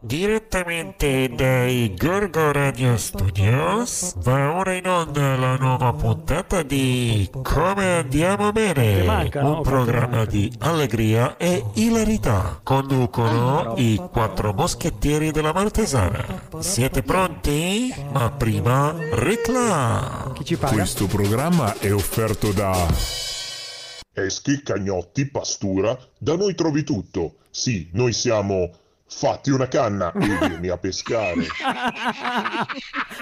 Direttamente dai Gorgo Radio Studios va ora in onda la nuova puntata di Come andiamo bene, un programma di allegria e ilarità. Conducono i quattro moschettieri della Maltesana. Siete pronti? Ma prima reclama. Questo programma è offerto da Eschi, cagnotti, pastura, da noi trovi tutto. Sì, noi siamo fatti una canna e vieni a pescare.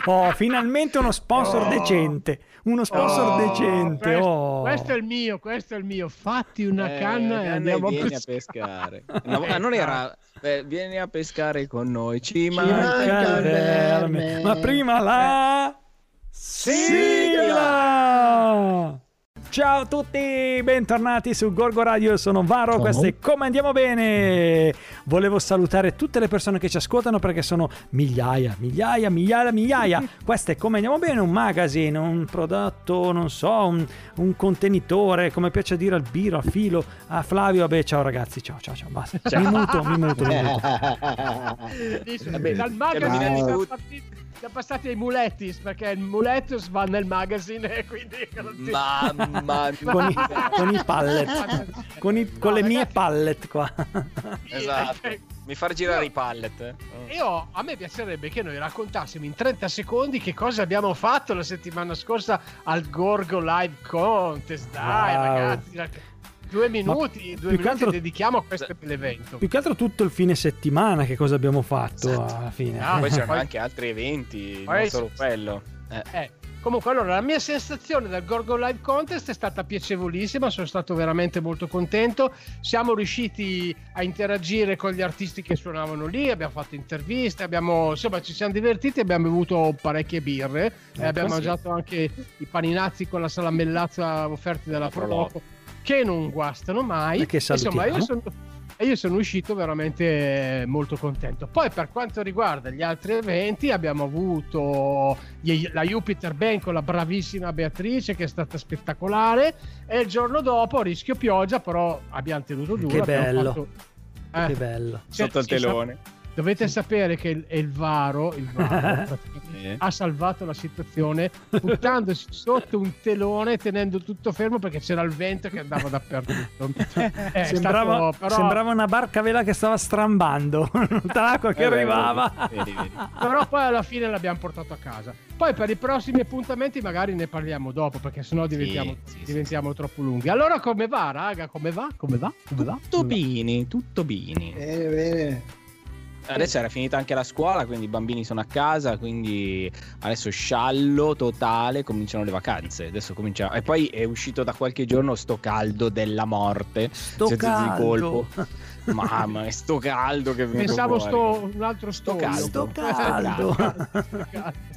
Oh, finalmente uno sponsor decente. Uno sponsor Oh, decente. Questo, oh. questo è il mio, questo è il mio. Fatti una Eh, canna e andiamo vieni a a pescare. pescare. No, ma non era eh, vieni a pescare con noi. Ci Manca manca il verme. Ma prima la sigla! Ciao a tutti, bentornati su Gorgo Radio, io sono Varo, questo è Come Andiamo Bene. Volevo salutare tutte le persone che ci ascoltano perché sono migliaia, migliaia, migliaia, migliaia. Questo è Come Andiamo Bene, un magazine, un prodotto, non so, un, un contenitore, come piace dire al Biro, a Filo, a Flavio. Vabbè, ciao ragazzi, ciao, ciao, ciao, basta. Mi muto, mi muto, mi muto. Bellissimo. Vabbè, Dal magazine partiti- siamo passati ai mulettis perché il mulettis va nel magazine e quindi Mamma Con i, mia. con i pallet, con, i- con le No, mie ragazzi. pallet qua. Esatto. Mi far girare i pallet. eh. Io, a me piacerebbe che noi raccontassimo in 30 secondi che cosa abbiamo fatto la settimana scorsa al Gorgo Live Contest. Dai, Wow. ragazzi, due minuti, due più che minuti altro- dedichiamo a questo bell'evento. Più che altro tutto il fine settimana, che cosa abbiamo fatto Esatto. alla fine. Ah, Poi c'erano anche altri eventi, Poi- non solo quello. Eh. Eh, comunque, allora, la mia sensazione dal Gorgo Live Contest è stata piacevolissima, sono stato veramente molto contento. Siamo riusciti a interagire con gli artisti che suonavano lì, abbiamo fatto interviste, abbiamo, insomma, ci siamo divertiti, abbiamo bevuto parecchie birre, e abbiamo sì. mangiato anche i paninazzi con la salamellazza offerti dalla Proloco, che non guastano mai. E che Insomma, io salutiamo. sono e io sono uscito veramente molto contento. Poi per quanto riguarda gli altri eventi abbiamo avuto gli- la Jupiter Bank con la bravissima Beatrice che è stata spettacolare e il giorno dopo rischio pioggia però abbiamo tenuto duro. Che bello. fatto- eh, Che bello. Sotto il sì, sa- Dovete sapere che il, Varo, il Varo Eh. ha salvato la situazione buttandosi sotto un telone tenendo tutto fermo perché c'era il vento che andava dappertutto. Eh, sembrava, stato, però- sembrava una barca vela che stava strambando. Tutta l'acqua che Eh, arrivava. vedi, vedi. però poi alla fine l'abbiamo portato a casa. Poi per i prossimi appuntamenti magari ne parliamo dopo perché sennò diventiamo, sì, sì. diventiamo troppo lunghi. Allora come va, raga? Come va? Come va? Come va? Tutto bini, tutto bini. Bene, bene. Adesso era finita anche la scuola, quindi i bambini sono a casa, quindi adesso sciallo totale, cominciano le vacanze. Adesso comincia E poi è uscito da qualche giorno sto caldo della morte. Sto di caldo. colpo. Mamma, è sto caldo che Pensavo fuori. sto un altro sto, Sto caldo. Sto Sto caldo.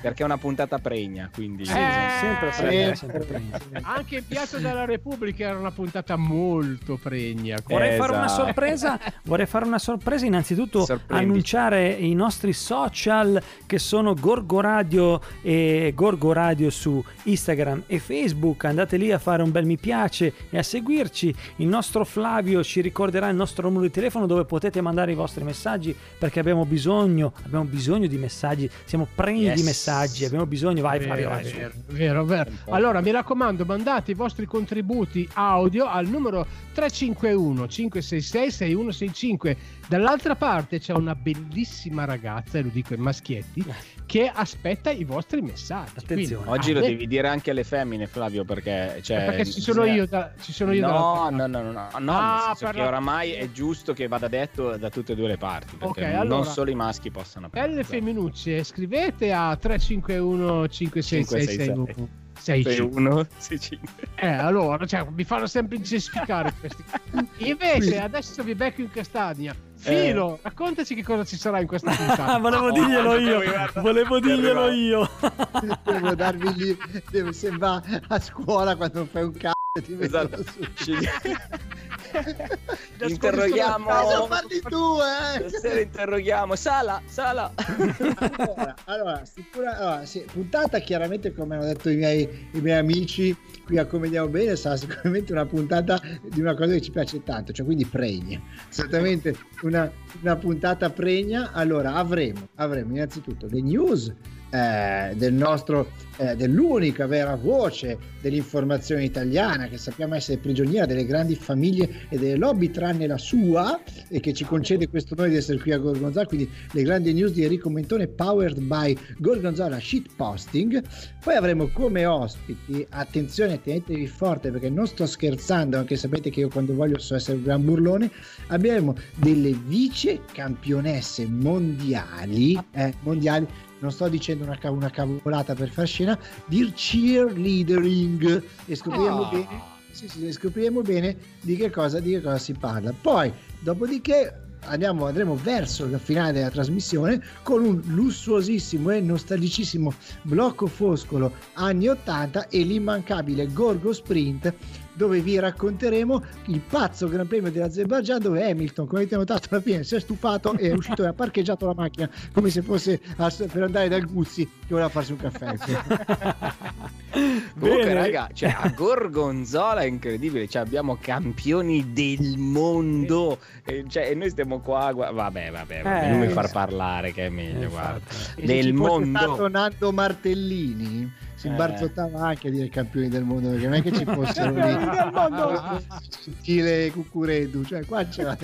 Perché è una puntata pregna, quindi... Eh, sempre sì. prima, sempre prima. Anche in Piazza della Repubblica era una puntata molto pregna. Vorrei fare una Esatto. sorpresa, vorrei fare una sorpresa innanzitutto Sorprendi. annunciare i nostri social che sono Gorgo Radio e Gorgo Radio su Instagram e Facebook. Andate lì a fare un bel mi piace e a seguirci. Il nostro Flavio ci ricorderà il nostro numero di telefono dove potete mandare i vostri messaggi perché abbiamo bisogno, abbiamo bisogno di messaggi, siamo pregni Yes. di messaggi, abbiamo bisogno. Vai Vero, vai su. vero, vero, vero. Allora mi raccomando, mandate i vostri contributi audio al numero 351 566 6165. Dall'altra parte c'è una bellissima ragazza, e lo dico ai maschietti, che aspetta i vostri messaggi. Attenzione. Quindi, Oggi lo devi dire anche alle femmine, Flavio, perché... Cioè, perché ci sono io, da, ci sono io no, no, parte. no, no, no, no, Ah, nel senso per che la- oramai è giusto che vada detto da tutte e due le parti, perché Ok, non allora- solo i maschi possano Belle femminucce, scrivete a 351 566 1, 6, 5. Eh, allora, cioè, mi fanno sempre incessificare questi. Invece, adesso vi becco in castagna. Filo, raccontaci che cosa ci sarà in questa Ah, puntata. volevo Oh, dirglielo io, volevo dirglielo io. Devo darvi lì. Deve sembrare a scuola quando fai un cazzo e ti Esatto. su. Interroghiamo. Cosa parli tu, eh? Stasera interroghiamo. Sala, Sala. allora, allora, sicura- allora, sì, puntata chiaramente come hanno detto i miei, i miei amici qui a Come Andiamo Bene sarà sicuramente una puntata di una cosa che ci piace tanto cioè quindi pregna certamente una, una puntata pregna allora avremo, avremo innanzitutto le news eh, del nostro eh, dell'unica vera voce dell'informazione italiana che sappiamo essere prigioniera delle grandi famiglie e delle lobby tranne la sua e che ci concede questo onore di essere qui a Gorgonzola quindi le grandi news di Enrico Mentone powered by Gorgonzola Shitposting. Poi avremo come ospiti attenzione tenetevi forte perché non sto scherzando anche sapete che io quando voglio so essere un gran burlone. Abbiamo delle vice campionesse mondiali eh, mondiali non sto dicendo una, cav- una cavolata per far scena, di cheerleadering e scopriremo Ah. bene, sì, sì, scopriremo bene di che, cosa, di che cosa si parla. Poi, dopodiché, andiamo, andremo verso la finale della trasmissione con un lussuosissimo e nostalgicissimo blocco foscolo anni 80 e l'immancabile Gorgo Sprint dove vi racconteremo il pazzo Gran Premio dell'Azerbaijan dove Hamilton, come avete notato alla fine, si è stufato e è uscito e ha parcheggiato la macchina come se fosse a- per andare dal Guzzi che voleva farsi un caffè. Comunque, raga, cioè, a Gorgonzola è incredibile. Cioè, abbiamo campioni del mondo. E, cioè, e noi stiamo qua. gua- Vabbè, vabbè, vabbè, Eh, non mi far parlare, che è meglio. Guarda. E se Del mondo. stato Nando Martellini si Eh. imbarzottava anche a dire campioni del mondo perché non è che ci fossero lì del mondo. sottile cucureddu cioè qua c'era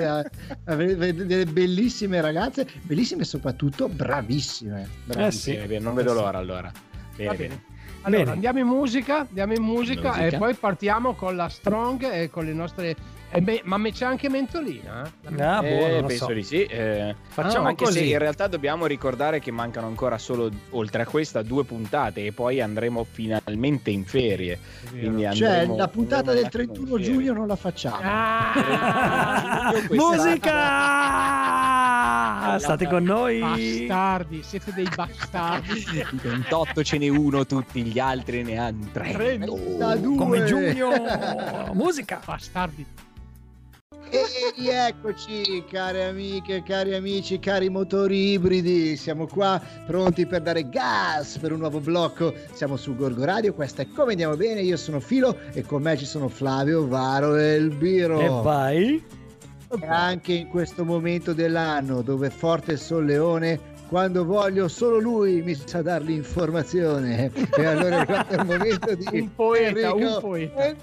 delle bellissime ragazze bellissime e soprattutto bravissime, bravissime. Eh sì. Non vedo l'ora allora. Bene. bene. Allora, Bene. andiamo in musica, andiamo in musica, Musica. e poi partiamo con la Strong e con le nostre... eh, beh, ma me- c'è anche Mentolina? eh? Ah, boh, Eh, non lo penso so. di sì. eh. Facciamo anche così. se in realtà dobbiamo ricordare che mancano ancora solo, oltre a questa, due puntate e poi andremo finalmente in ferie. Cioè andremo- la puntata del un attimo 31 in ferie. giugno non la facciamo Ah! Musica! State con noi. Bastardi, siete dei bastardi. Di 28 ce n'è uno, tutti gli altri ne hanno tre. 32. Come giugno. Musica. Bastardi. E rieccoci, care amiche, cari amici, cari motori ibridi. Siamo qua pronti per dare gas per un nuovo blocco. Siamo su Gorgo Radio. Questa è Come Andiamo Bene. Io sono Filo e con me ci sono Flavio, Varo e Elbiro. E vai. E anche in questo momento dell'anno dove è forte il solleone. Quando voglio, solo lui mi sa dar l'informazione. E allora è arrivato il momento di Un poeta, Enrico un poeta.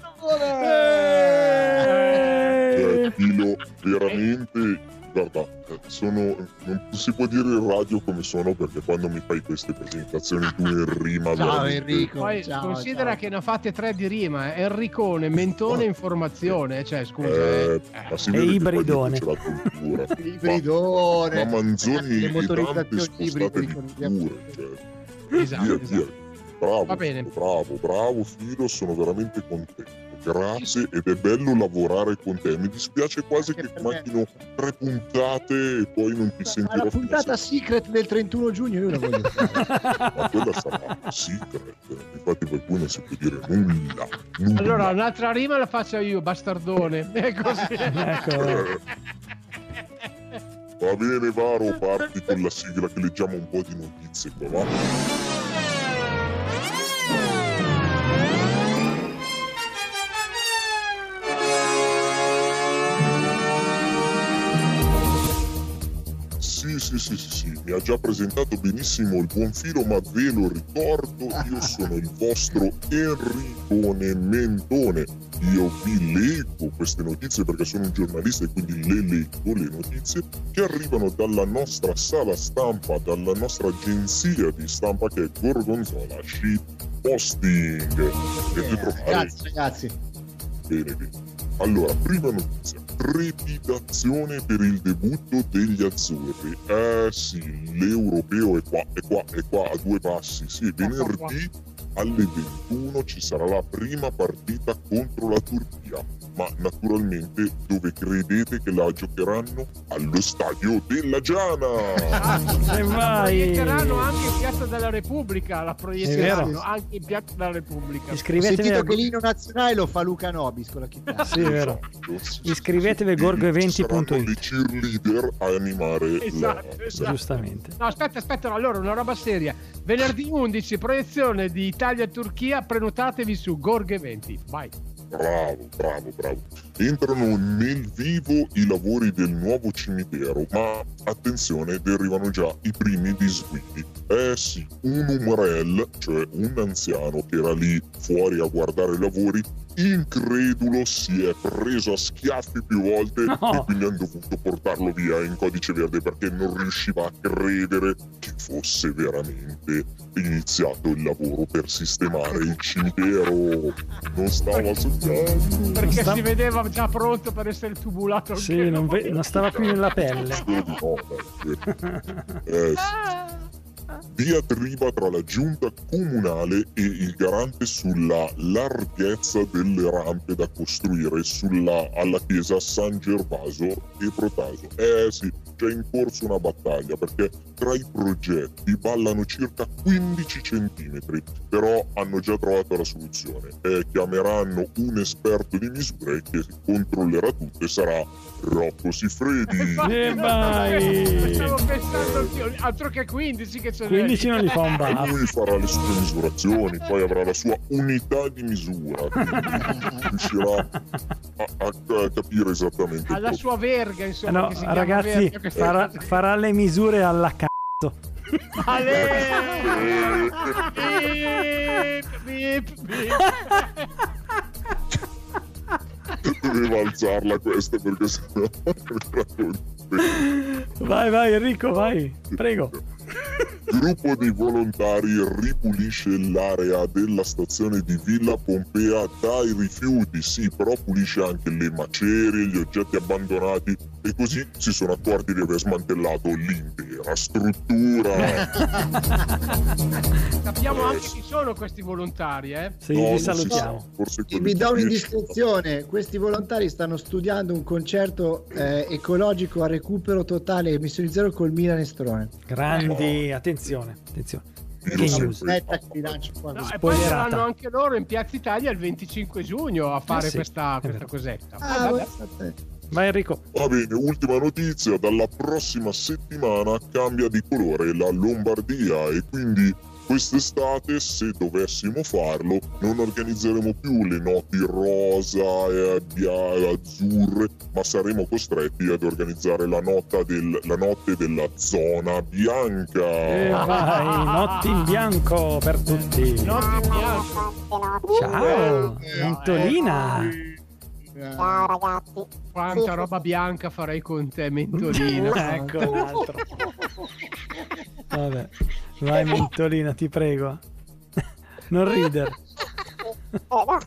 Eh, Filo, veramente, guarda, eh, sono, non si può dire in radio come sono perché quando mi fai queste presentazioni tu in rima Ciao veramente- Enrico. Poi ciao, considera ciao. che ne ha fatte tre di rima, eh. Enricone, Mentone, Informazione, cioè scusa. Eh, eh. ma si E ibridone. qua c'è la cultura. Ibridone. Ma Manzoni Le e motorizzazioni spostate ibride di pure, cioè, Esatto, via, esatto. via. Bravo, Va bene. bravo, bravo Filo, sono veramente contento. Grazie ed è bello lavorare con te. Mi dispiace quasi Anche che manchino tre puntate e poi non ti Ma sentirò la più puntata secret del 31 giugno io la voglio fare. ma quella sarà secret. Infatti cui non si può dire nulla. nulla. Allora, un'altra rima la faccio io, bastardone. È così. Ecco. Va bene, Varo, parti con la sigla che leggiamo un po' di notizie qua, va? Sì, sì, sì, sì, mi ha già presentato benissimo il buon filo, ma ve lo ricordo, io sono il vostro Enricone Mentone. Io vi leggo queste notizie perché sono un giornalista e quindi le leggo le notizie che arrivano dalla nostra sala stampa, dalla nostra agenzia di stampa che è Gorgonzola Sheet Posting. Potete trovare Grazie ragazzi. Bene, bene. Allora, prima notizia. Trepidazione per il debutto degli azzurri. Eh sì, l'europeo è qua, è qua, è qua a due passi. Sì, venerdì alle 21 ci sarà la prima partita contro la Turchia, ma naturalmente dove credete che la giocheranno? Allo stadio della Giana! E La vai! proietteranno anche in Piazza della Repubblica, la proietteranno anche in Piazza della Repubblica. Ho Iscrivetevi sentito a, che l'inno nazionale lo fa Luca Nobis con la chitarra. Sì, vero. Esatto. Iscrivetevi a E ci cheerleader a animare Esatto, la... esatto. Giustamente. No, aspetta, aspetta, allora una roba seria. Venerdì 11, proiezione di Italia-Turchia, prenotatevi su Gorg Eventi. Vai. Bravo, bravo, bravo. Entrano nel vivo i lavori del nuovo cimitero, ma attenzione, derivano già i primi disguidi. Eh sì, un umrel, cioè un anziano che era lì fuori a guardare i lavori, incredulo si è preso a schiaffi più volte No. e quindi hanno dovuto portarlo via in codice verde perché non riusciva a credere che fosse veramente iniziato il lavoro per sistemare il cimitero. Non stava succedendo. Perché Sta- si vedeva già pronto per essere tubulato. Sì, non, ve- non stava più nella pelle. Eh, sì. Diatriba tra la giunta comunale e il garante sulla larghezza delle rampe da costruire sulla, alla chiesa San Gervaso e Protaso. Eh sì, c'è in corso una battaglia perché tra i progetti ballano circa 15 centimetri, però hanno già trovato la soluzione. Eh, chiameranno un esperto di misure che controllerà tutto e sarà Rocco Sifredi. E vai! Stavo pensando anch'io, altro che 15 che ce n'è. 15 non li fa un baffo. lui farà le sue misurazioni, poi avrà la sua unità di misura, quindi riuscirà a, a- a capire esattamente. Alla sua verga, insomma. No, che si chiama ragazzi, verga, farà, farà le misure alla cazzo. Ale! Beep, beep, beep. Doveva alzarla questa perché sennò Vai, vai, Enrico, vai. Prego. Gruppo di volontari ripulisce l'area della stazione di Villa Pompea dai rifiuti, sì, però pulisce anche le macerie, gli oggetti abbandonati e così si sono accorti di aver smantellato l'intera struttura. Sappiamo anche chi sono questi volontari, eh? Sì, No, si salutiamo. sa, forse quelli mi do di- un'indiscrezione, questi volontari stanno studiando un concerto eh, ecologico a recupero totale emissioni zero col Milan Estrone. Grandi, attenzione, attenzione. News. Aspetta ti lancio No, e poi saranno anche loro in Piazza Italia il 25 giugno a fare Eh sì, questa, questa cosetta. Ah, vabbè. guardate. Vai, Enrico. Va bene, ultima notizia, dalla prossima settimana cambia di colore la Lombardia e quindi quest'estate, se dovessimo farlo, non organizzeremo più le notti rosa e azzurre, ma saremo costretti ad organizzare la, nota del- la notte della zona bianca. E vai, notti in bianco per tutti. Notti in bianco. Ciao, Mentolina. Ciao ragazzi. Quanta roba bianca farei con te, mentolina. ecco un altro. Vabbè, vai Mentolina, ti prego. Non ridere. Eh, no,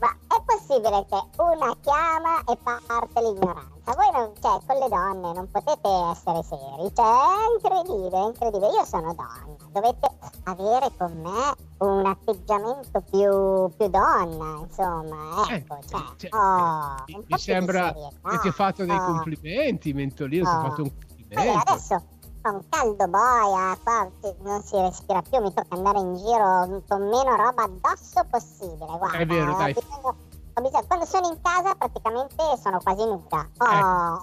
ma è possibile che una chiama e parte l'ignoranza? Voi non, cioè, con le donne non potete essere seri, cioè è incredibile, è incredibile. Io sono donna, dovete avere con me un atteggiamento più, più donna, insomma, ecco, Eh, cioè, cioè, oh, mi, sembra che ti ho fatto dei Oh. complimenti, mentolino, ti ho Oh. fatto un complimento. adesso fa un caldo boia, qua eh, non si respira più, mi tocca andare in giro con meno roba addosso possibile. Guarda, È vero, ho dai. bisogno- ho bisogno- quando sono in casa praticamente sono quasi nuda. Oh,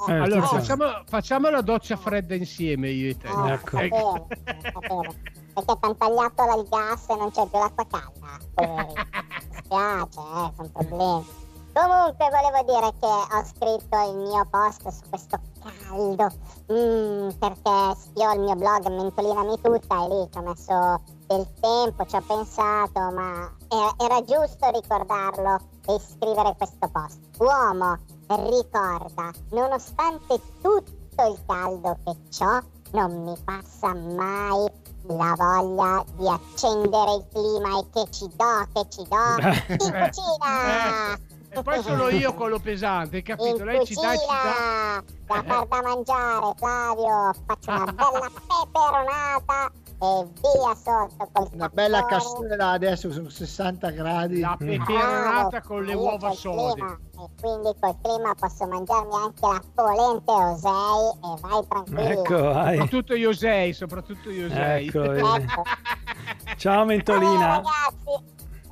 Eh, Allora, attenzione. facciamo, facciamo la doccia fredda insieme io e te. oh, Ecco. va bene, va bene. Perché ti hanno tagliato il gas e non c'è più l'acqua calda. Mi spiace, eh, sono problemi. Comunque volevo dire che ho scritto il mio post su questo caldo mm, perché io ho il mio blog Mentolinami tutta e lì ci ho messo del tempo, ci ho pensato, ma era, era giusto ricordarlo e scrivere questo post. Uomo, ricorda, nonostante tutto il caldo che ho, non mi passa mai la voglia di accendere il clima e che ci do, che ci do in cucina. E poi sono io quello pesante, hai capito? In Lei ci dà, ci dà. cucina da far da mangiare, Flavio. Faccio una bella peperonata e via sotto col Una bella cassera adesso sono 60 gradi. La Bravo, peperonata con le io uova sode. E quindi col clima posso mangiarmi anche la polente Osei e vai tranquillo. Ecco, vai. Soprattutto Iosei, soprattutto Iosei. Ecco, vedi. Ecco. Ciao Vabbè, Mentolina. ragazzi,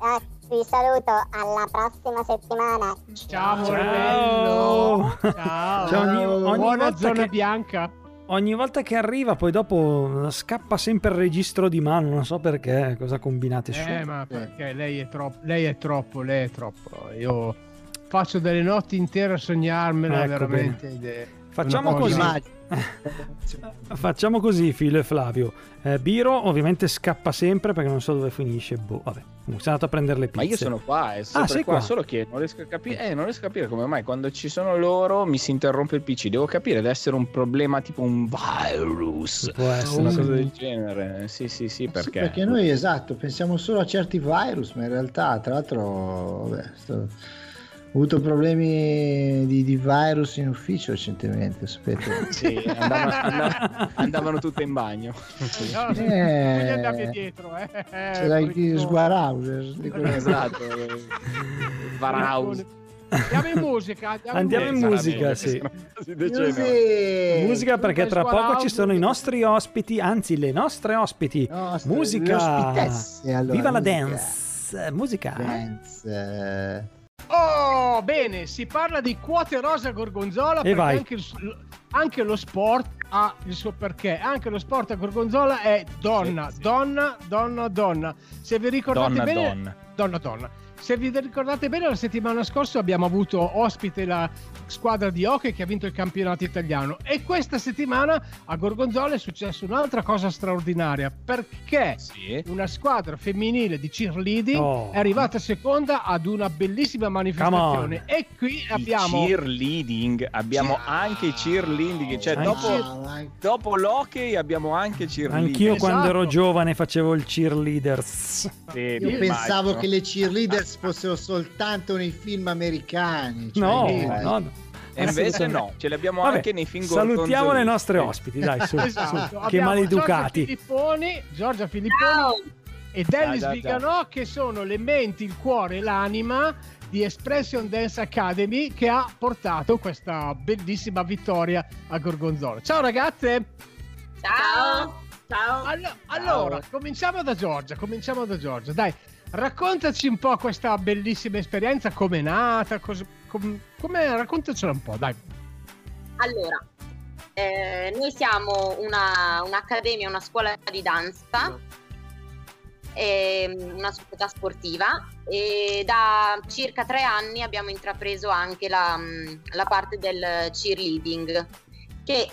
eh, vi saluto alla prossima settimana. Ciao amore Ciao. bello. Ciao. Cioè, ogni- ogni Buona zona che- bianca. Ogni volta che arriva, poi dopo scappa sempre il registro di mano. Non so perché, cosa combinate su. Eh, ma perché lei è troppo, lei è troppo, lei è troppo. Io faccio delle notti intere a sognarmela Ecco veramente. Facciamo così. Immagini. Facciamo così, Filo e Flavio. Eh, Biro ovviamente scappa sempre perché non so dove finisce. Boh, vabbè. Comunque, sei andato a prendere le pizze. Ma io sono qua, è Ah, sei qua, qua. solo che non riesco a capire, eh, non riesco a capire come mai quando ci sono loro mi si interrompe il PC. Devo capire, deve essere un problema tipo un virus, Può essere. una cosa del genere. Sì, sì, sì, Sì, perché? perché noi esatto, pensiamo solo a certi virus, ma in realtà, tra l'altro, vabbè, sto- ho avuto problemi di, di virus in ufficio recentemente, sapete? Sì, andavano, andavano- andavano tutte in bagno. No, Eh. non gli andavi dietro, eh. C'era il. Sguarauser. esatto. Varhouse. Andiamo in musica. Andiamo, Andiamo in in musica. musica, sì. Music! Musica perché tra poco ci sono i nostri ospiti, anzi le nostre ospiti. No, st- musica. allora, Viva la musica. dance. Musica. Dance. Oh, bene, si parla di quote rosa gorgonzola perché vai. anche, il- anche lo sport ha il suo perché. Anche lo sport a gorgonzola è donna, Sì, sì. donna, donna, donna. Se vi ricordate Donna, bene, donna. donna, donna. Se vi ricordate bene, la settimana scorsa abbiamo avuto ospite la squadra di hockey che ha vinto il campionato italiano. E questa settimana a Gorgonzola è successa un'altra cosa straordinaria perché Sì. una squadra femminile di cheerleading Oh. è arrivata seconda ad una bellissima manifestazione. E qui abbiamo. Il cheerleading, abbiamo anche i cheerleading, cioè Anche- dopo, dopo l'hockey abbiamo anche cheerleading. Anch'io Esatto. quando ero giovane facevo il cheerleaders. Vedi, Io pensavo immagino. che le cheerleaders fossero soltanto nei film americani. cioè, No, eh, no, no. E invece no, ce li abbiamo Vabbè, anche nei film Salutiamo le nostre ospiti, dai, su, Esatto. su. Che maleducati. Giorgia Filipponi, Giorgia Filipponi e Dennis già. Viganò che sono le menti, il cuore e l'anima di Expression Dance Academy che ha portato questa bellissima vittoria a Gorgonzola. Ciao ragazze! Ciao. Ciao. Allo- allora, cominciamo da Giorgia, cominciamo da Giorgia. Dai, raccontaci un po' questa bellissima esperienza, com'è nata, cos- com- com'è, raccontacela un po', dai. Allora, eh, noi siamo una, un'accademia, una scuola di danza, ehm, una società sportiva e da circa tre anni abbiamo intrapreso anche la, mh, la parte del cheerleading che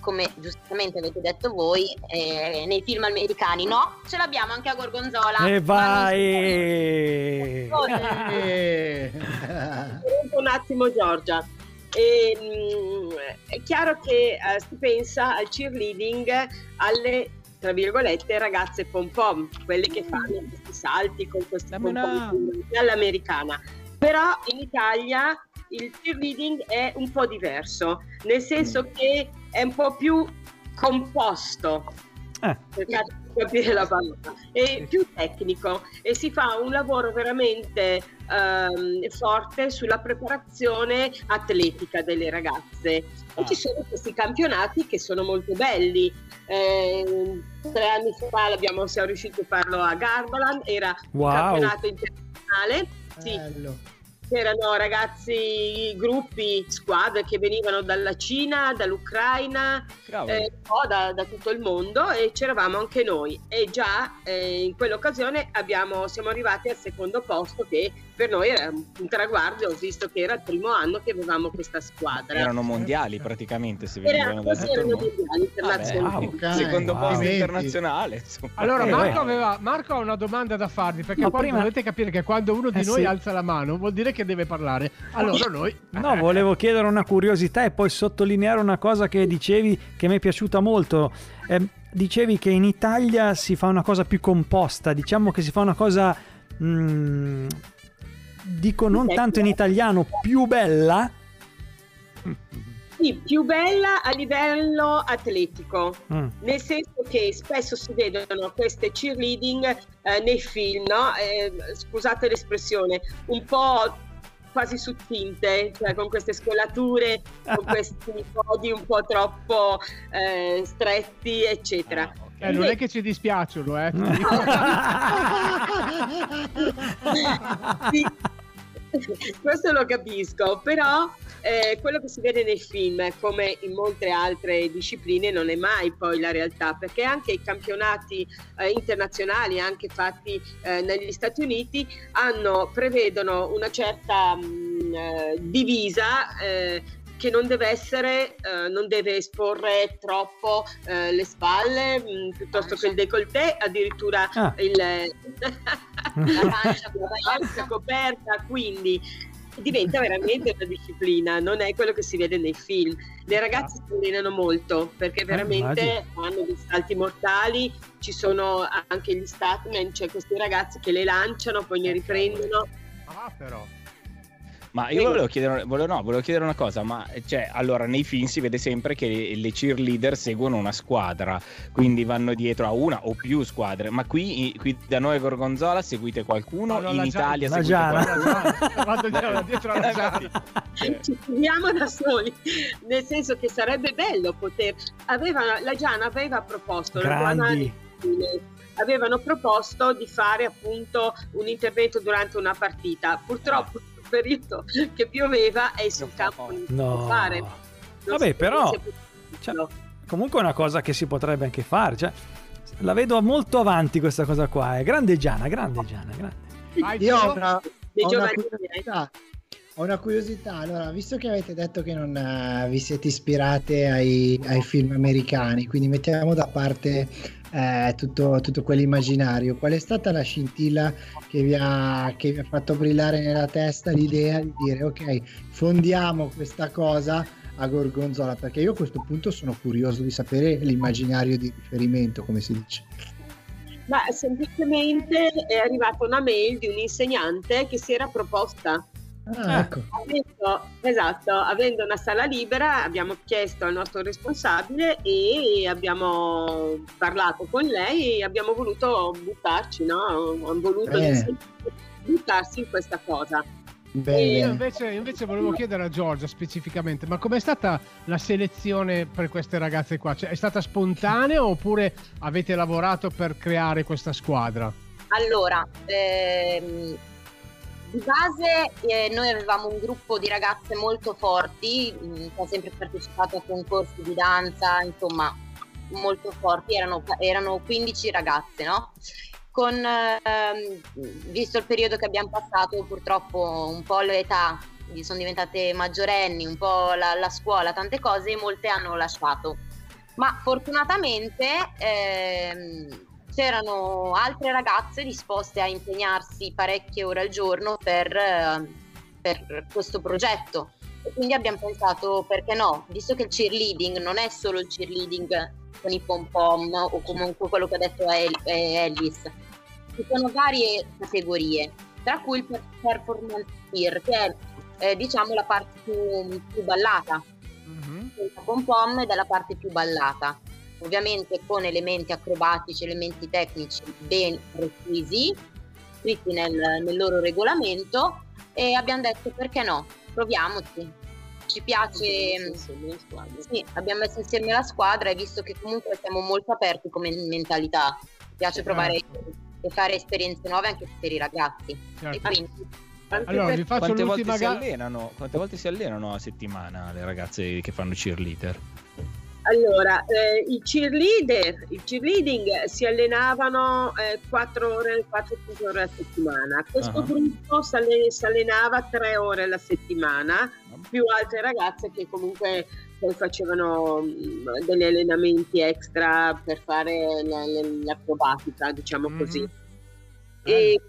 come giustamente avete detto voi eh, nei film americani no, ce l'abbiamo anche a Gorgonzola E vai! Eh. un attimo Giorgia. Ehm, è chiaro che eh, si pensa al cheerleading alle tra virgolette ragazze pom pom, quelle che fanno questi salti con questi Dammi pom pom all'americana. Però in Italia il cheerleading è un po' diverso, nel senso che è un po' più composto, Eh, cercate di capire la parola, è più tecnico e si fa un lavoro veramente ehm, forte sulla preparazione atletica delle ragazze. E Ah. ci sono questi campionati che sono molto belli. Eh, tre anni fa l'abbiamo, siamo riusciti a farlo a Gardaland, era un Wow. campionato internazionale. Sì, Bello. C'erano ragazzi, gruppi, squadre che venivano dalla Cina, dall'Ucraina, eh, da, da tutto il mondo e c'eravamo anche noi. E già eh, in quell'occasione abbiamo, siamo arrivati al secondo posto che per noi era un traguardo visto che era il primo anno che avevamo questa squadra. Erano mondiali praticamente se venivano da tutto erano mondiali internazionali. Vabbè, Ok, secondo wow. posto internazionale. insomma. Allora, Eh, Marco, beh. aveva, Marco ha una domanda da farvi perché No, poi prima- dovete capire che quando uno di Eh, noi sì. alza la mano vuol dire che deve parlare. Allora noi... No, volevo chiedere una curiosità e poi sottolineare una cosa che dicevi che mi è piaciuta molto. Eh, dicevi che in Italia si fa una cosa più composta, diciamo che si fa una cosa mm, dico non tanto in italiano, più bella? Sì, più bella a livello atletico, Mm. nel senso che spesso si vedono queste cheerleading eh, nei film, no? Eh, scusate l'espressione, un po' quasi succinte, cioè con queste scolature, con questi podi un po' troppo eh, stretti, eccetera. Eh, non è che ci dispiacciono, eh. Sì. Questo lo capisco, però eh, quello che si vede nei film, come in molte altre discipline, non è mai poi la realtà, perché anche i campionati eh, internazionali, anche fatti eh, negli Stati Uniti, hanno, prevedono una certa mh, eh, divisa. Eh, che non deve essere, eh, non deve esporre troppo eh, le spalle mh, piuttosto che il décolleté, addirittura Ah. il, la pancia, la pancia coperta, quindi diventa veramente una disciplina, non è quello che si vede nei film. Le ragazze si allenano molto perché veramente immagino. hanno dei salti mortali, ci sono anche gli statmen, cioè questi ragazzi che le lanciano, poi ne riprendono. Ah, però. Ma io volevo chiedere, volevo, no, volevo chiedere una cosa, ma cioè, allora nei film si vede sempre che le cheerleader seguono una squadra, quindi vanno dietro a una o più squadre, ma qui, qui da noi a Gorgonzola seguite qualcuno, No, no, in la Italia La seguite Giana. qualcuno? Vado dietro- dietro alla Giana. ci troviamo da soli, nel senso che sarebbe bello poter. Aveva, la Giana aveva proposto, la Giana Grandi. avevano proposto di fare appunto un intervento durante una partita. Purtroppo periodo che pioveva e sul campo No. fare. Non Vabbè, però, cioè, comunque è una cosa che si potrebbe anche fare. Cioè, la vedo molto avanti questa cosa qua. È grande Giana, grande Giana, grande. Io ho una, ho una curiosità. Ho una curiosità. Allora, visto che avete detto che non eh, vi siete ispirate ai, ai film americani, quindi mettiamo da parte eh, tutto, tutto quell'immaginario, qual è stata la scintilla che vi, ha, che vi ha fatto brillare nella testa l'idea di dire ok, fondiamo questa cosa a Gorgonzola? Perché io a questo punto sono curioso di sapere l'immaginario di riferimento, come si dice. Ma semplicemente è arrivata una mail di un insegnante che si era proposta. Ah, ecco. Avendo, esatto, avendo una sala libera abbiamo chiesto al nostro responsabile e abbiamo parlato con lei e abbiamo voluto buttarci, no? Hanno voluto Bene. buttarsi in questa cosa. Bene, Io bene. invece, invece volevo chiedere a Giorgia specificamente, ma com'è stata la selezione per queste ragazze qua? Cioè, è stata spontanea oppure avete lavorato per creare questa squadra? Allora, ehm, di base eh, noi avevamo un gruppo di ragazze molto forti, mh, che ha sempre partecipato a concorsi di danza, insomma, molto forti, erano, erano 15 ragazze, no? Con, ehm, visto il periodo che abbiamo passato, purtroppo un po' l'età, sono diventate maggiorenni, un po' la, la scuola, tante cose, molte hanno lasciato. Ma fortunatamente ehm, c'erano altre ragazze disposte a impegnarsi parecchie ore al giorno per, eh, per questo progetto. E quindi abbiamo pensato, perché no? Visto che il cheerleading non è solo il cheerleading con i pom pom o comunque quello che ha detto El- Ellis, ci sono varie categorie, tra cui il per- performance cheer, che è eh, diciamo la parte più, più ballata, senza pom pom è la parte più ballata ovviamente con elementi acrobatici, elementi tecnici ben precisi, scritti nel, nel loro regolamento e abbiamo detto perché no, proviamoci. Ci piace, sì, abbiamo messo insieme la squadra e visto che comunque siamo molto aperti come mentalità, ci piace provare e fare esperienze nuove anche per i ragazzi. Certo. E quindi Allora, vi faccio Quante volte, gara. allenano, quante volte si allenano a settimana le ragazze che fanno cheerleader? Allora, eh, i cheerleader, il cheerleading si allenavano 4 ore, 4-5 ore a settimana. Questo Ah. gruppo si alle- si allenava 3 ore alla settimana, più altre ragazze che comunque poi facevano mh, degli allenamenti extra per fare la- la- l'acrobatica, diciamo Mhm. così. E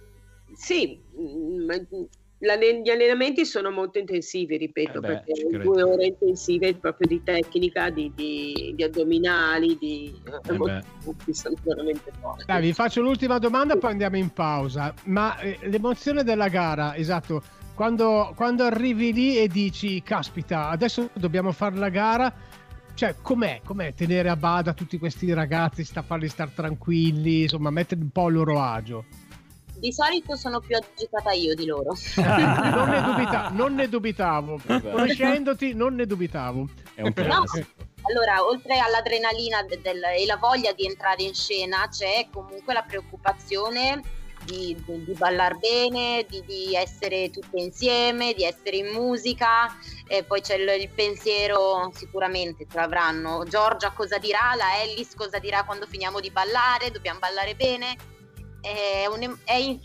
sì, mh, l'allen- gli allenamenti sono molto intensivi, ripeto, Eh beh, perché due ore intensive proprio di tecnica, di, di- di addominali, di... Eh beh. molti sono veramente forti. Dai, vi faccio l'ultima domanda, poi andiamo in pausa. Ma eh, l'emozione della gara, esatto, quando, quando arrivi lì e dici, caspita, adesso dobbiamo fare la gara, cioè com'è? Com'è tenere a bada tutti questi ragazzi, sta, farli stare tranquilli, insomma, mettere un po' a loro agio? Di solito sono più agitata io di loro. non, ne dubita- non ne dubitavo, conoscendoti non ne dubitavo. È un No, allora, oltre all'adrenalina de- del- e la voglia di entrare in scena, c'è comunque la preoccupazione di, di, di ballar bene, di, di essere tutte insieme, di essere in musica. E poi c'è il, il pensiero, sicuramente ce l'avranno. Giorgia cosa dirà, la Ellis cosa dirà quando finiamo di ballare, dobbiamo ballare bene. È, un- è in-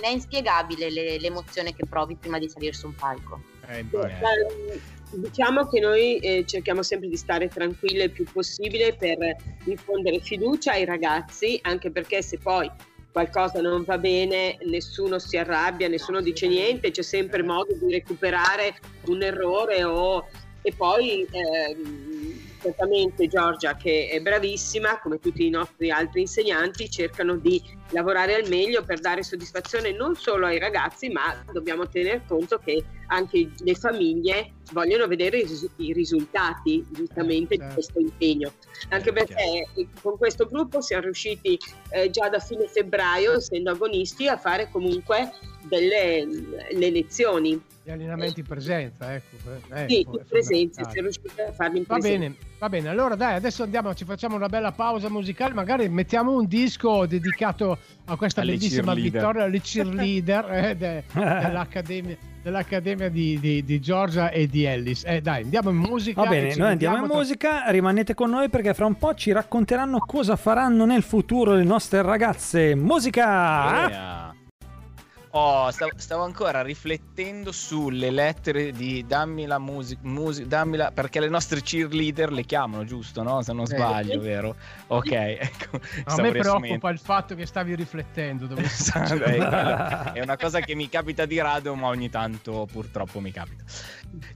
è inspiegabile le- l'emozione che provi prima di salire su un palco. Eh, Eh, Diciamo che noi eh, cerchiamo sempre di stare tranquille il più possibile per infondere fiducia ai ragazzi, anche perché se poi qualcosa non va bene nessuno si arrabbia, nessuno dice niente, c'è sempre modo di recuperare un errore o... e poi ehm, certamente Giorgia che è bravissima come tutti i nostri altri insegnanti cercano di lavorare al meglio per dare soddisfazione non solo ai ragazzi ma dobbiamo tener conto che anche le famiglie vogliono vedere i, risu- i risultati giustamente certo. di questo impegno. Anche perché eh, con questo gruppo siamo riusciti eh, già da fine febbraio essendo agonisti a fare comunque delle le lezioni Gli allenamenti in presenza, ecco. eh, sì, ecco, in è presenza siamo riusciti a farli in Va presenza bene, va bene. Allora dai, adesso andiamo, ci facciamo una bella pausa musicale, magari mettiamo un disco dedicato a questa Alle bellissima vittoria, alle cheerleader eh, de- dell'Accademia, dell'Accademia di, di- di Georgia e di Ellis. Eh, dai, andiamo in musica. Va bene, noi andiamo in tra- musica, rimanete con noi perché fra un po' ci racconteranno cosa faranno nel futuro le nostre ragazze. Musica! Yeah. Oh, stavo, stavo ancora riflettendo sulle lettere di dammi la musica, dammi la, perché le nostre cheerleader le chiamano, giusto? No? Se non Eh. sbaglio, vero? Ok, ecco. A me preoccupa il fatto che stavi riflettendo. Dove Esatto, è. È una cosa che mi capita di rado, ma ogni tanto purtroppo mi capita.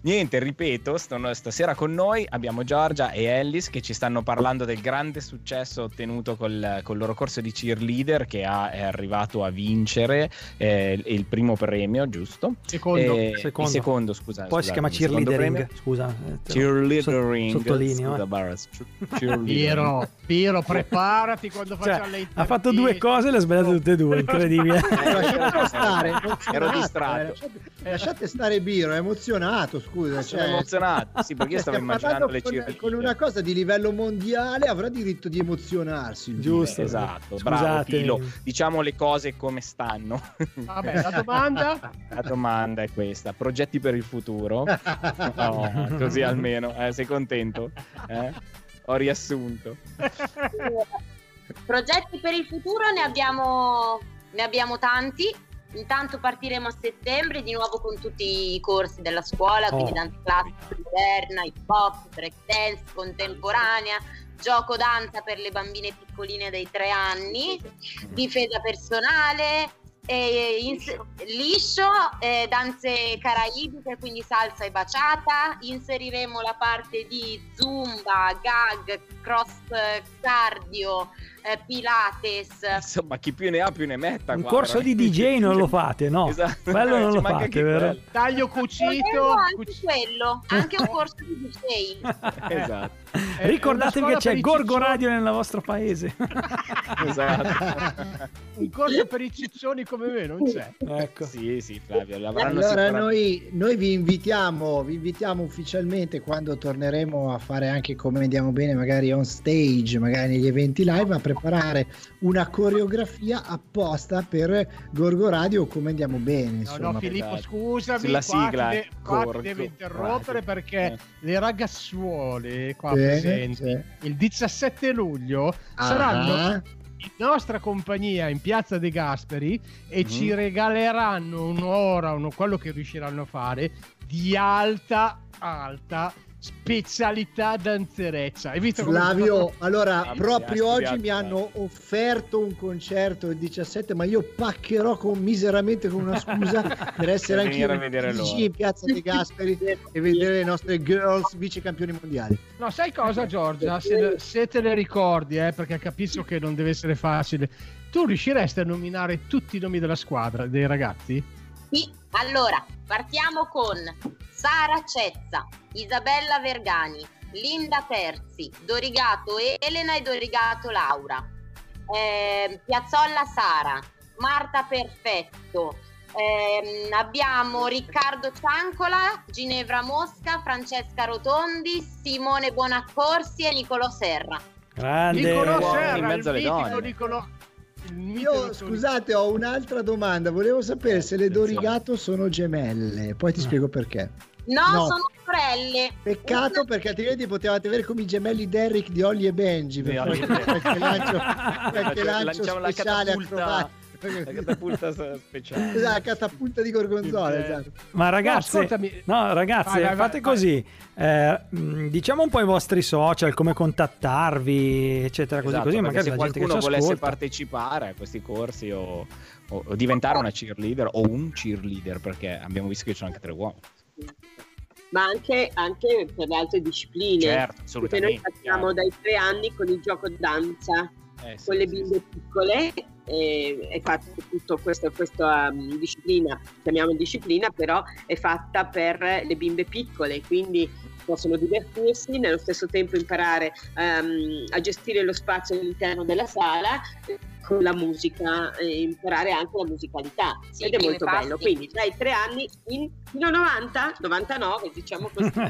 Niente, ripeto, sto- stasera con noi abbiamo Giorgia e Ellis che ci stanno parlando del grande successo ottenuto col, col loro corso di cheerleader che ha- è arrivato a vincere eh, il primo premio, giusto? Secondo. Eh, Secondo. Il secondo, scusa. Poi si scusate, chiama il secondo cheerleadering, scusa. eh, Cheerleadering. so- sottolineo, scusa, eh. Barras. Piero, Piero, preparati quando Cioè, facciamo le ha fatto due cose e le ha sbagliate tutte e due, incredibile. Eh, lasciate stare, Ero distratto. eh, lasciate, lasciate stare Biro, è emozionato, scusa. Sono cioè, emozionato. Sì, perché io stavo immaginando le con, cheerleader. con una cosa di livello mondiale avrà diritto di emozionarsi. Giusto. Biro. Esatto, Scusate. bravo Filo. Diciamo le cose come stanno. Vabbè, la domanda? La domanda è questa: progetti per il futuro? No, così almeno. Eh, sei contento? Eh? Ho riassunto. Progetti per il futuro ne abbiamo, ne abbiamo tanti. Intanto partiremo a settembre di nuovo con tutti i corsi della scuola, quindi Oh. danza classica moderna, hip hop, break dance, contemporanea, gioco danza per le bambine piccoline dei tre anni, difesa personale, e ins- liscio, eh, danze caraibiche, quindi salsa e baciata. Inseriremo la parte di zumba, gag, cross eh, cardio, eh, pilates. Insomma, chi più ne ha più ne metta. Un qua, corso di. DJ non lo fate, no? Esatto. Quello non Ci lo fate, vero? Taglio cucito. Anche cuci- quello, anche un corso di DJ. Esatto. È- Ricordatevi che c'è Gorgo. Radio nel vostro paese. esatto. Un corso per i ciccioni come me non c'è. ecco. Sì, sì, Flavio. Allora noi, noi vi invitiamo, vi invitiamo ufficialmente quando torneremo a fare anche come andiamo bene, magari on stage, magari negli eventi live, a preparare una coreografia apposta per Gorgo Radio o come andiamo bene. No, Insomma. no, Filippo, esatto. scusami, qua, sigla, ti, de- qua ti devo interrompere Radio. perché Eh. le ragazzuole qua Sì, sì. il 17 luglio Ah. saranno in nostra compagnia in Piazza De Gasperi e Mhm. ci regaleranno un'ora, uno, quello che riusciranno a fare, di alta, alta specialità danzerezza. Hai visto come Flavio, allora Ah, proprio oggi studiato, mi hanno offerto un concerto il 17, ma io paccherò con, miseramente con una scusa per essere anche in Piazza De Gasperi e vedere le nostre girls vice campioni mondiali. No, sai cosa, Giorgia? Se, se te le ricordi, eh, perché capisco che non deve essere facile, tu riusciresti a nominare tutti i nomi della squadra, dei ragazzi? Sì, allora partiamo con Sara Cezza, Isabella Vergani, Linda Terzi, Dorigato Elena e Dorigato Laura, ehm, Piazzolla Sara, Marta Perfetto, ehm, abbiamo Riccardo Ciancola, Ginevra Mosca, Francesca Rotondi, Simone Buonaccorsi e Nicolò Serra. Grande. Nicolò Serra, mezzo il alle mitico donne. Nicolò. Io scusate, ho un'altra domanda. Volevo sapere se le. Dorigato sono gemelle, poi ti spiego perché. No, No. sono sorelle. Peccato perché altrimenti potevate avere come i gemelli Derrick di Olly e Benji per Di fare Olly Benji. qualche lancio, qualche lancio Lanciamo la speciale a catapulta- trovare. La catapulta speciale. La catapulta di Gorgonzola, Sì, esatto. Ma ragazzi, No, no, ragazzi, Vai, vai, fate vai, così. eh, mh, diciamo un po' i vostri social, come contattarvi, eccetera, così Esatto, così. Magari se la gente che qualcuno volesse ascolta. partecipare a questi corsi o, o- o diventare una cheerleader o un cheerleader, perché abbiamo visto che ci sono anche tre uomini. ma anche, anche per le altre discipline. Certo, Perché noi assolutamente. facciamo dai tre anni con il gioco danza Eh, sì, con le sì, bimbe piccole e è fatto tutto questo, questa um, disciplina, chiamiamo disciplina, però è fatta per le bimbe piccole, quindi possono divertirsi, nello stesso tempo imparare um, a gestire lo spazio all'interno della sala eh, con la musica e imparare anche la musicalità Sì, ed è molto passi. bello quindi dai tre anni in- fino a 90 99 diciamo così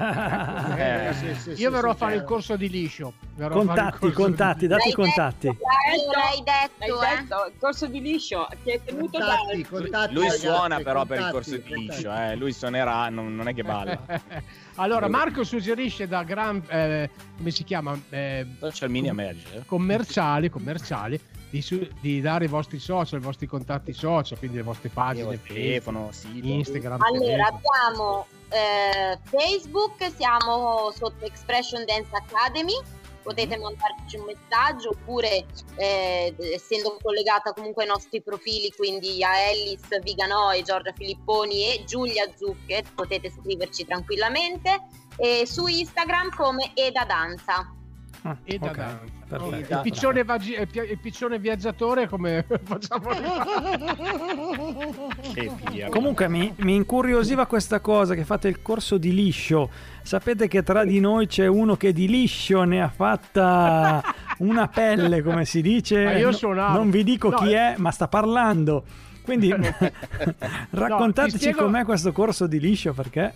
Eh, sì, sì, Io sì, verrò sì, a fare il corso di liscio. Verrò contatti, contatti, dati i L'hai contatti. detto, l'hai detto, L'hai eh. detto, il corso di liscio che è tenuto da Contatti, contatti, Lui ragazzi, suona però per il contatti, corso di contatti. liscio, eh. lui suonerà, non, non è che balla. allora, Marco suggerisce da gran, eh, come si chiama, Eh, Social media manager. commerciali, commerciali di, su- di dare i vostri social, i vostri contatti social, quindi le vostre pagine, telefono, sito. Instagram, Allora, telefono. abbiamo eh, Facebook, siamo sotto Expression Dance Academy, potete mandarci un messaggio oppure eh, essendo collegata comunque ai nostri profili, quindi a Ellis Viganò e Giorgia Filipponi e Giulia Zucche, potete scriverci tranquillamente e su Instagram come Eda Danza. Ah, E da ok, danza. Perfetto. Il piccione, vagi- il pi- il piccione viaggiatore come facciamo Che via. Comunque mi, mi incuriosiva questa cosa che fate il corso di liscio. Sapete che tra di noi c'è uno che di liscio ne ha fatta una pelle, come si dice. Ma io No- suonavo. Non vi dico No, chi eh. è, ma sta parlando. Quindi raccontateci spiego- com'è questo corso di liscio perché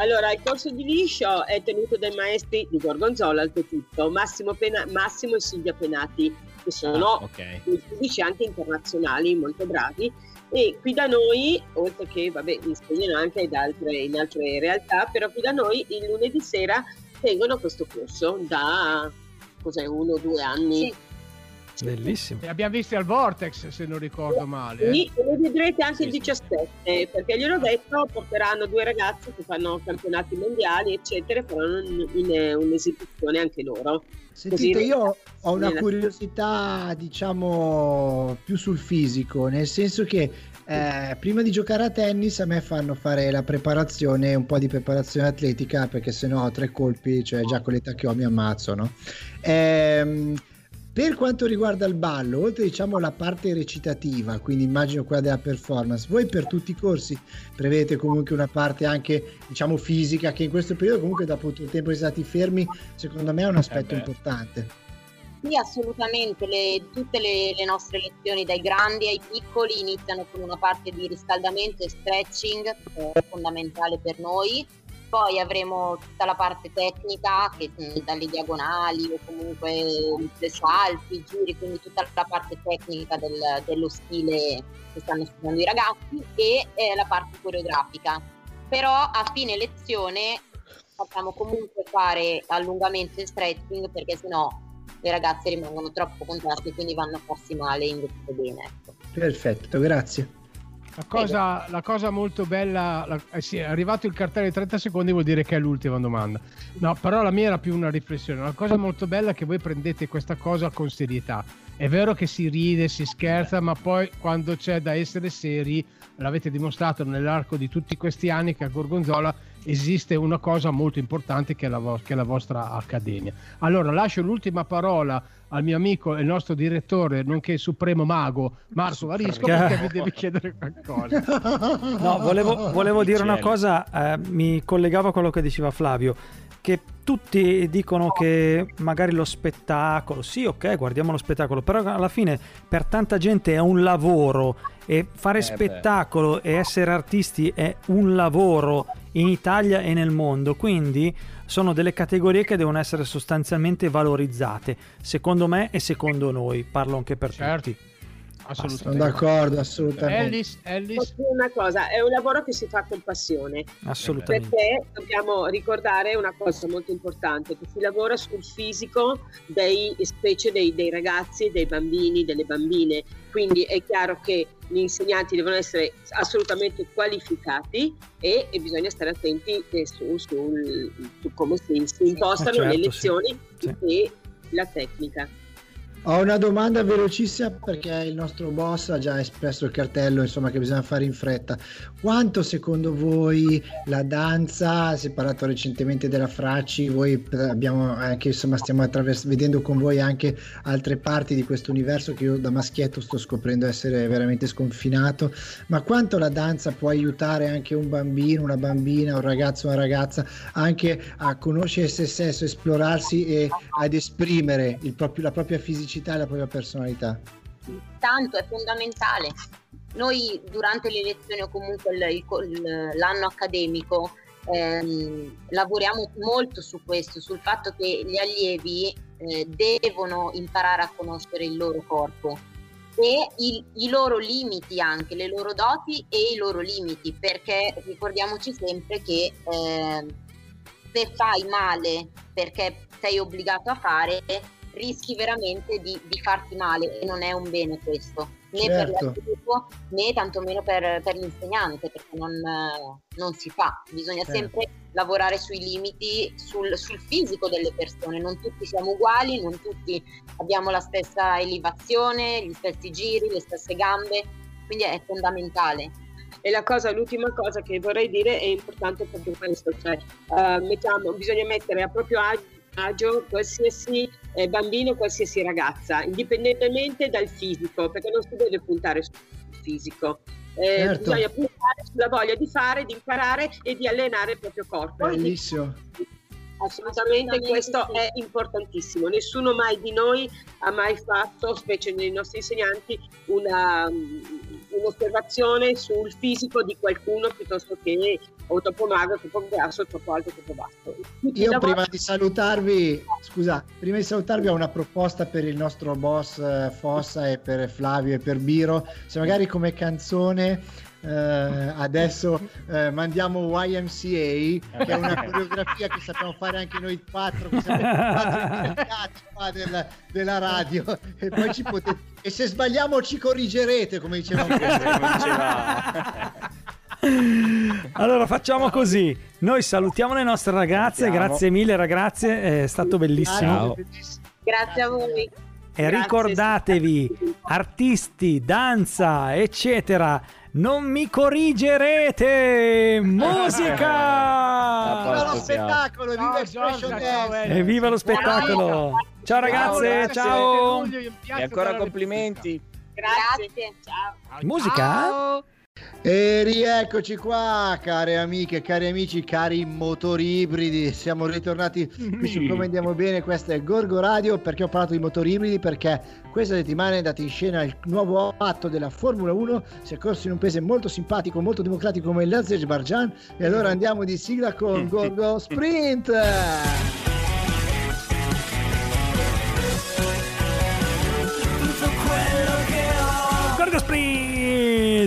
Allora, il corso di liscio è tenuto dai maestri di Gorgonzola, oltretutto, Massimo, Pena- Massimo e Silvia Penati, che sono Ah, ok. dei giudici anche internazionali molto bravi. E qui da noi, oltre che, vabbè, insegnano anche in altre, in altre realtà, però qui da noi il lunedì sera tengono questo corso da cos'è, uno o due anni. Bellissimo. Li abbiamo visti al Vortex, se non ricordo male. eh. Sì, e lo vedrete anche il Sì, sì. 17 perché gliel'ho detto porteranno due ragazzi che fanno campionati mondiali eccetera e faranno un- un'esibizione anche loro Sentite, Così- io ho una curiosità, diciamo, più sul fisico, nel senso che eh, prima di giocare a tennis a me fanno fare la preparazione, un po' di preparazione atletica, perché se no ho tre colpi, cioè già con l'età che ho mi ammazzo, no? Ehm, per quanto riguarda il ballo, oltre diciamo la parte recitativa, quindi immagino quella della performance, voi per tutti i corsi prevedete comunque una parte anche diciamo fisica che in questo periodo comunque dopo tutto il tempo che siete stati fermi, secondo me è un aspetto beh. importante. Sì, assolutamente. Le- tutte le, le nostre lezioni dai grandi ai piccoli iniziano con una parte di riscaldamento e stretching, che è fondamentale per noi. Poi avremo tutta la parte tecnica, che mh, dalle diagonali o comunque i salti, i giri, quindi tutta la parte tecnica del- dello stile che stanno studiando i ragazzi e eh, la parte coreografica. Però a fine lezione facciamo comunque fare allungamento e stretching perché sennò le ragazze rimangono troppo contratte e quindi vanno a farsi male invece bene. Ecco. Perfetto, grazie. La cosa, la cosa molto bella, la- eh sì, è arrivato il cartello di 30 secondi, vuol dire che è l'ultima domanda. No, però la mia era più una riflessione. La cosa molto bella è che voi prendete questa cosa con serietà. È vero che si ride, si scherza, ma poi quando c'è da essere seri, l'avete dimostrato nell'arco di tutti questi anni che a Gorgonzola esiste una cosa molto importante che è la, vo- che è la vostra accademia. Allora lascio l'ultima parola al mio amico e nostro direttore, nonché supremo mago Marco Varisco, perché mi devi chiedere qualcosa. No, volevo, volevo dire una cosa, eh, mi collegavo a quello che diceva Flavio, che tutti dicono che magari lo spettacolo, sì ok, guardiamo lo spettacolo, però alla fine per tanta gente è un lavoro e fare Eh beh. spettacolo e essere artisti è un lavoro in Italia e nel mondo, quindi sono delle categorie che devono essere sostanzialmente valorizzate, secondo me e secondo noi, parlo anche per Certo. tutti. Sono Assolutamente. d'accordo, assolutamente. Ellis, Ellis. Una cosa, è un lavoro che si fa con passione, Assolutamente. perché dobbiamo ricordare una cosa molto importante, che si lavora sul fisico dei, specie dei, dei ragazzi, dei bambini, delle bambine, quindi è chiaro che gli insegnanti devono essere assolutamente qualificati e, e bisogna stare attenti eh, su, sul- su come si, si impostano certo, le sì. lezioni Sì. e la tecnica. Ho una domanda velocissima perché il nostro boss ha già espresso il cartello, insomma, che bisogna fare in fretta. Quanto secondo voi la danza, si è parlato recentemente della Fracci, voi abbiamo anche, insomma, stiamo attravers- vedendo con voi anche altre parti di questo universo che io da maschietto sto scoprendo essere veramente sconfinato, ma quanto la danza può aiutare anche un bambino, una bambina, un ragazzo, una ragazza anche a conoscere se stesso, esplorarsi e ad esprimere proprio- la propria fisicità e la propria personalità. tanto è fondamentale. Noi durante le lezioni o comunque il- il- l'anno accademico ehm, lavoriamo molto su questo, sul fatto che gli allievi eh, devono imparare a conoscere il loro corpo e il- i loro limiti anche, le loro doti e i loro limiti, perché ricordiamoci sempre che ehm, se fai male perché sei obbligato a fare, rischi veramente di, di farti male e non è un bene questo, né per Certo. l'allievo né tantomeno per, per l'insegnante, perché non, non si fa. Bisogna Certo. sempre lavorare sui limiti, sul, sul fisico delle persone. Non tutti siamo uguali, non tutti abbiamo la stessa elevazione, gli stessi giri, le stesse gambe, quindi è fondamentale. E la cosa, l'ultima cosa che vorrei dire è importante proprio questo, cioè eh, mettiamo, bisogna mettere a proprio ag- agio qualsiasi eh, bambino, qualsiasi ragazza, indipendentemente dal fisico, perché non si deve puntare sul fisico. Eh, Certo. Bisogna puntare sulla voglia di fare, di imparare e di allenare il proprio corpo. Bellissimo. Assolutamente, Assolutamente questo sì. è importantissimo. Nessuno mai di noi ha mai fatto, specie nei nostri insegnanti, una, mm, un'osservazione sul fisico di qualcuno piuttosto che o troppo magro, troppo grasso, troppo alto, troppo basso. Tutti Io prima di salutarvi, scusa, prima di salutarvi ho una proposta per il nostro boss eh, Fossa e per Flavio e per Biro. Se magari come canzone eh, adesso eh, mandiamo YMCA, che è una coreografia che sappiamo fare anche noi quattro, che del- della radio. E poi ci potete. E se sbagliamo ci corrigerete, come dicevamo prima. Allora facciamo così, noi salutiamo le nostre ragazze, Salutiamo. grazie mille ragazze, è stato bellissimo. Ciao. Grazie a voi. E ricordatevi, artisti, danza, eccetera, non mi corrigerete! Musica! Viva lo spettacolo, viva Ciao, Expression Giorgia, Dance! ciao, Elio. Evviva lo spettacolo! Ciao ragazze, grazie. ciao! E ancora complimenti. Grazie. Ciao. Musica? E rieccoci qua, care amiche, cari amici, cari motori ibridi. Siamo ritornati qui su Come Andiamo Bene. Questo è Gorgo Radio. Perché ho parlato di motori ibridi? Perché questa settimana è andato in scena il nuovo atto della Formula 1. Si è corso in un paese molto simpatico, molto democratico come l'Azerbaijan. E allora andiamo di sigla con Gorgo Sprint.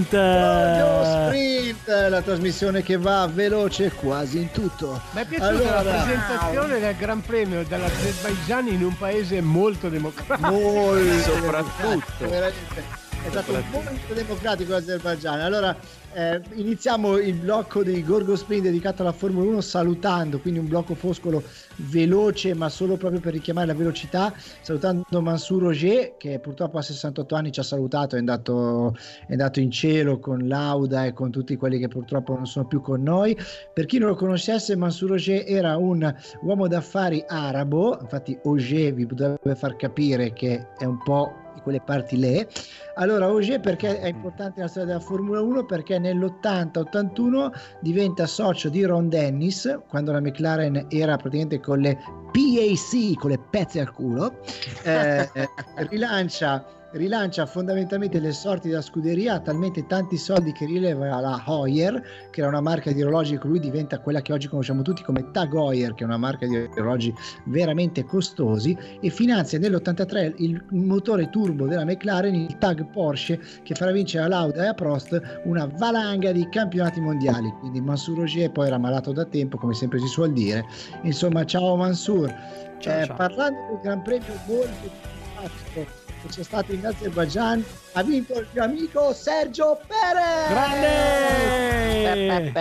Sprint! Gorgo Sprint, la trasmissione che va veloce quasi in tutto. Mi è piaciuta la Allora. presentazione del Gran Premio dell'Azerbaijan in un paese molto democratico. Molto Soprattutto. veramente. È stato molto democratico l'Azerbaijan. Allora, eh, iniziamo il blocco di Gorgo Sprint dedicato alla Formula 1 salutando, quindi un blocco foscolo veloce, ma solo proprio per richiamare la velocità, salutando Mansur Roger, che purtroppo a 68 anni ci ha salutato, è andato, è andato in cielo con Lauda e con tutti quelli che purtroppo non sono più con noi. Per chi non lo conoscesse, Mansur Roger era un uomo d'affari arabo, infatti Oger vi dovrebbe far capire che è un po' di quelle parti lì. Allora, Ogier perché è importante nella storia della Formula 1? Perché nell'80-81 diventa socio di Ron Dennis, quando la McLaren era praticamente con le PAC, con le pezze al culo, eh, rilancia rilancia fondamentalmente le sorti della scuderia, ha talmente tanti soldi che rileva la Hoyer, che era una marca di orologi che lui diventa quella che oggi conosciamo tutti come Tag Heuer, che è una marca di orologi veramente costosi, e finanzia nell'83 il motore turbo della McLaren, il Tag Porsche, che farà vincere a Lauda e a Prost una valanga di campionati mondiali. Quindi Mansur Ogier poi era malato da tempo, come sempre si suol dire. Insomma, ciao Mansur. Ciao, Eh, ciao. Parlando del Gran Premio simpatico che c'è stato in Azerbaijan, ha vinto il mio amico Sergio Perez. Grande!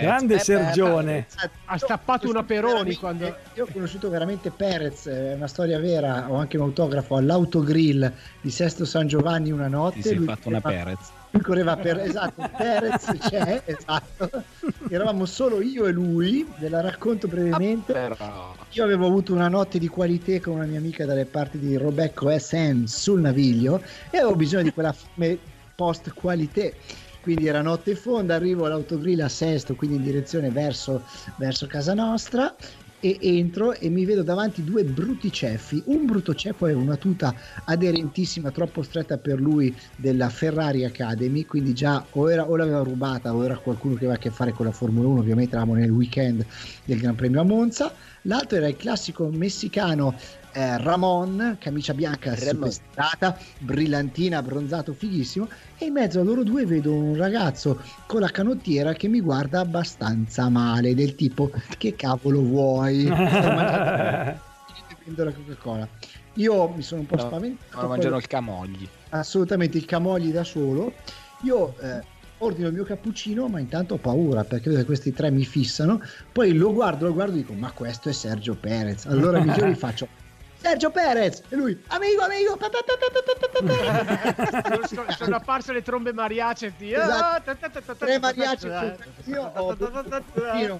Grande Sergione. Ha stappato una Peroni quando... Io ho conosciuto veramente Perez, è una storia vera, ho anche un autografo all'autogrill di Sesto San Giovanni una notte. Ti sei lui fatto una Perez. Correva per esatto, Perez c'è, esatto. Eravamo solo io e lui, ve la racconto brevemente. Però... Io avevo avuto una notte di qualità con una mia amica dalle parti di Robecco SM sul Naviglio e avevo bisogno di quella post qualità. Quindi era notte fonda, arrivo all'autogrill a Sesto, quindi in direzione verso, verso casa nostra e entro e mi vedo davanti due brutti ceffi. Un brutto ceffo è una tuta aderentissima, troppo stretta per lui della Ferrari Academy, quindi già o, era, o l'aveva rubata o era qualcuno che aveva a che fare con la Formula 1, ovviamente eravamo nel weekend del Gran Premio a Monza. L'altro era il classico messicano eh, Ramon, camicia bianca superstata, brillantina, abbronzato, fighissimo. E in mezzo a loro due vedo un ragazzo con la canottiera che mi guarda abbastanza male, del tipo che cavolo vuoi? Bevendo la Coca-Cola. Io mi sono un po' No, spaventato. Ora poi- mangiano il camogli. assolutamente il camogli da solo. Io eh, ordino il mio cappuccino, ma intanto ho paura perché vedo che questi tre mi fissano. Poi lo guardo, lo guardo e dico: Ma questo è Sergio Perez. Allora mi giro e faccio. Sergio Perez e lui amico amico pa, pa, pa, sono, sono apparse le trombe mariace. Esatto. Tre mariachi io ho in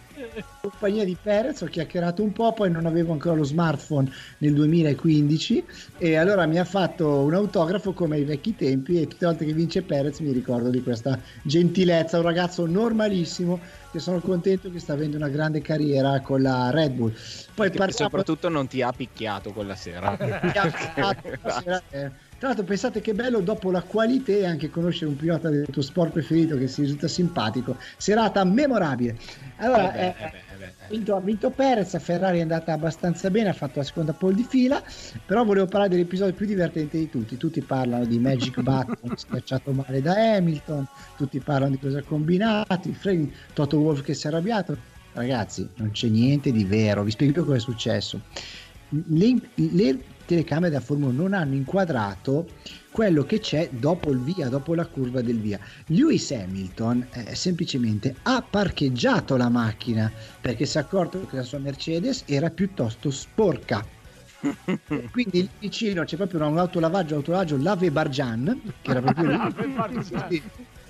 compagnia di Perez ho chiacchierato un po' poi non avevo ancora lo smartphone nel 2015 e allora mi ha fatto un autografo come ai vecchi tempi e tutte le volte che vince Perez mi ricordo di questa gentilezza un ragazzo normalissimo che sono contento che sta avendo una grande carriera con la Red Bull poi parliamo soprattutto non ti ha picchiato quella sera. Eh, Tra l'altro pensate che bello dopo la qualità e anche conoscere un pilota del tuo sport preferito che si risulta simpatico. Serata memorabile. Allora, Eh beh, eh, eh vinto, ha vinto Perez, a Ferrari è andata abbastanza bene, ha fatto la seconda pole di fila, però volevo parlare dell'episodio più divertente di tutti. Tutti parlano di Magic Button schiacciato male da Hamilton, tutti parlano di cosa ha combinato, il frame, Toto Wolff che si è arrabbiato. Ragazzi, non c'è niente di vero, vi spiego cosa è successo. Le, le telecamere da Formula 1 non hanno inquadrato quello che c'è dopo il via, dopo la curva del via. Lewis Hamilton eh, semplicemente ha parcheggiato la macchina perché si è accorto che la sua Mercedes era piuttosto sporca. Quindi lì vicino c'è proprio un autolavaggio, autolavaggio Lave Barjan, che era proprio lì. Lave Bargian.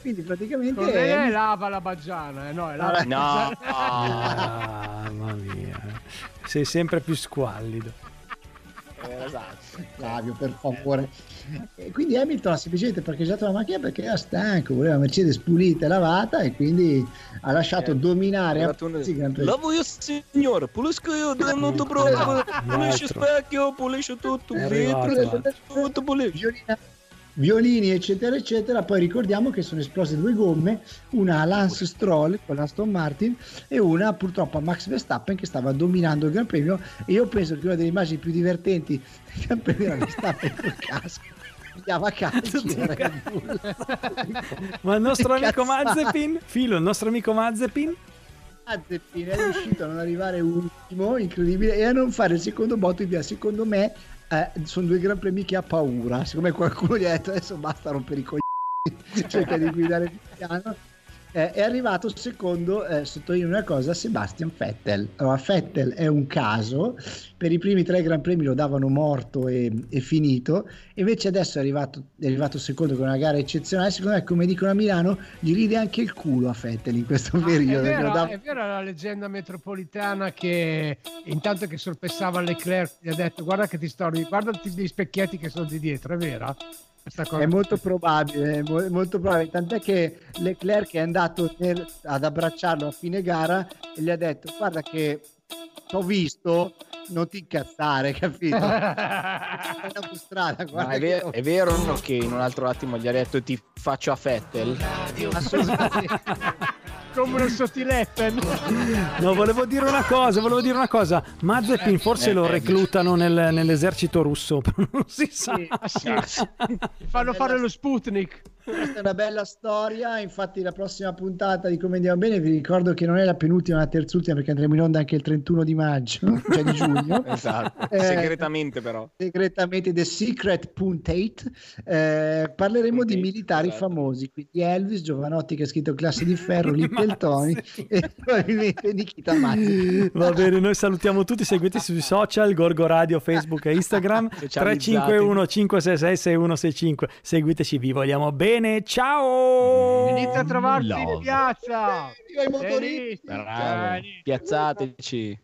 Quindi, praticamente Non è lava la baggiana, eh, no, è lava No, Ah, mamma mia. Sei sempre più squallido. Esatto. Flavio, per favore. E quindi Hamilton ha semplicemente parcheggiato la macchina perché era stanco, voleva Mercedes pulita e lavata e quindi ha lasciato dominare a tutti i Gran Premi. Lavo io signore, pulisco io, non ti preoccupare, pulisci Altro. specchio, pulisci tutto, È vetro, tutto pulisci. Violini eccetera eccetera poi ricordiamo che sono esplose due gomme una a Lance Stroll con l'Aston Martin e una purtroppo a Max Verstappen che stava dominando il Gran Premio e io penso che una delle immagini più divertenti del Gran Premio era Verstappen col casco pigliava calci. Ma il nostro amico. Mazepin, Filo, il nostro amico Mazepin, Mazepin è riuscito a non arrivare ultimo, incredibile, e a non fare il secondo botto di via. Secondo me eh, sono due gran premi che ha paura. Siccome qualcuno gli ha detto adesso basta rompere i coglioni, cerca di guidare piano. Eh, è arrivato secondo, eh, sottolineo una cosa, Sebastian Vettel. Allora, Vettel è un caso, per i primi tre Gran Premi lo davano morto e, e finito, invece adesso è arrivato, è arrivato secondo con una gara eccezionale, secondo me come dicono a Milano gli ride anche il culo a Vettel in questo Ah, periodo. è, vero, Lo dava- è vera la leggenda metropolitana che intanto che sorpessava Leclerc gli ha detto guarda che ti sto guardati gli specchietti che sono di dietro, è vera? Questa cosa È molto probabile, è mo- molto probabile, tant'è che Leclerc è andato nel- ad abbracciarlo a fine gara e gli ha detto guarda che t'ho visto, non ti incazzare, capito? Guarda è, che ver- ho- è vero che in un altro attimo gli ha detto ti faccio a Fettel? assolutamente. come una sottiletta. No, volevo dire una cosa, volevo dire una cosa. Mazepin forse Eh, lo eh, reclutano nel- nell'esercito russo, non si sa. Sì, sì. Fanno fare lo Sputnik. Questa è una bella storia, infatti la prossima puntata di Come Andiamo Bene vi ricordo che non è la penultima, ma la terzultima perché andremo in onda anche il 31 di maggio, cioè di giugno. Esatto, Eh, segretamente però. segretamente The Secret.8 eh, parleremo di Puntate, militari esatto. famosi quindi Elvis, Giovanotti che ha scritto Classe di Ferro, Lippeltoni e probabilmente Nikita Mazzi Va bene, noi salutiamo tutti, seguite sui social, Gorgo Radio, Facebook e Instagram, Socializzati. 351 566 6165, seguiteci, vi vogliamo bene, ciao! Venite a trovarci in piazza. Viva i motoristi! Bravo. Piazzateci.